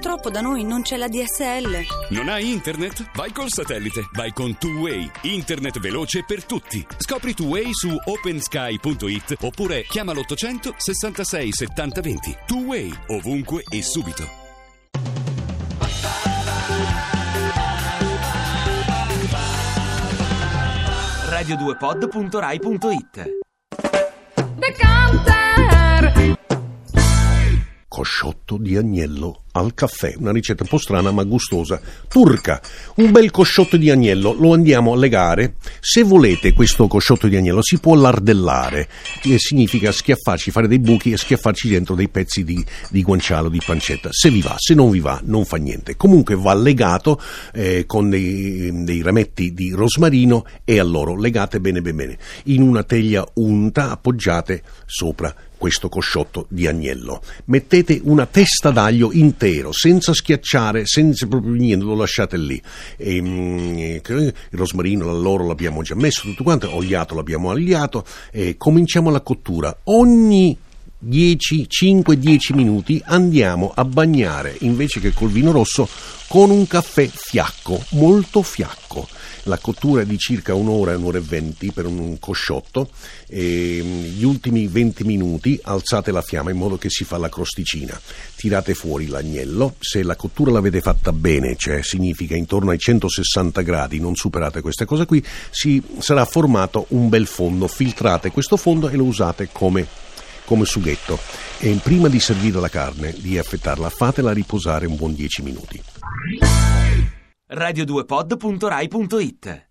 Purtroppo da noi non c'è la DSL. Non hai internet? Vai col satellite. Vai con Two Way. Internet veloce per tutti. Scopri Two Way su opensky.it oppure chiama l'800 66 70 20. Two Way. Ovunque e subito. radio2pod.rai.it The Counter! Cosciotto di agnello al caffè, una ricetta un po' strana ma gustosa. Turca, un bel cosciotto di agnello, lo andiamo a legare. Se volete questo cosciotto di agnello si può lardellare, che significa schiaffarci, fare dei buchi e schiaffarci dentro dei pezzi di, di guanciale o di pancetta. Se vi va, se non vi va, non fa niente. Comunque va legato eh, con dei, dei rametti di rosmarino e alloro legate bene bene bene. In una teglia unta appoggiate sopra questo cosciotto di agnello. Mettete una testa d'aglio intero, senza schiacciare, senza proprio niente, lo lasciate lì. E, mm, il rosmarino, l'alloro l'abbiamo già messo, tutto quanto, oliato l'abbiamo agliato, e cominciamo la cottura. Ogni 10, 5-10 minuti andiamo a bagnare invece che col vino rosso con un caffè fiacco, molto fiacco. La cottura è di circa un'ora, un'ora e venti per un cosciotto e gli ultimi 20 minuti alzate la fiamma in modo che si fa la crosticina. Tirate fuori l'agnello, se la cottura l'avete fatta bene, cioè significa intorno ai 160 gradi, non superate questa cosa qui, si sarà formato un bel fondo. Filtrate questo fondo e lo usate come come sughetto e prima di servire la carne, di affettarla, fatela riposare un buon 10 minuti. radio2pod.rai.it